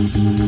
Thank you.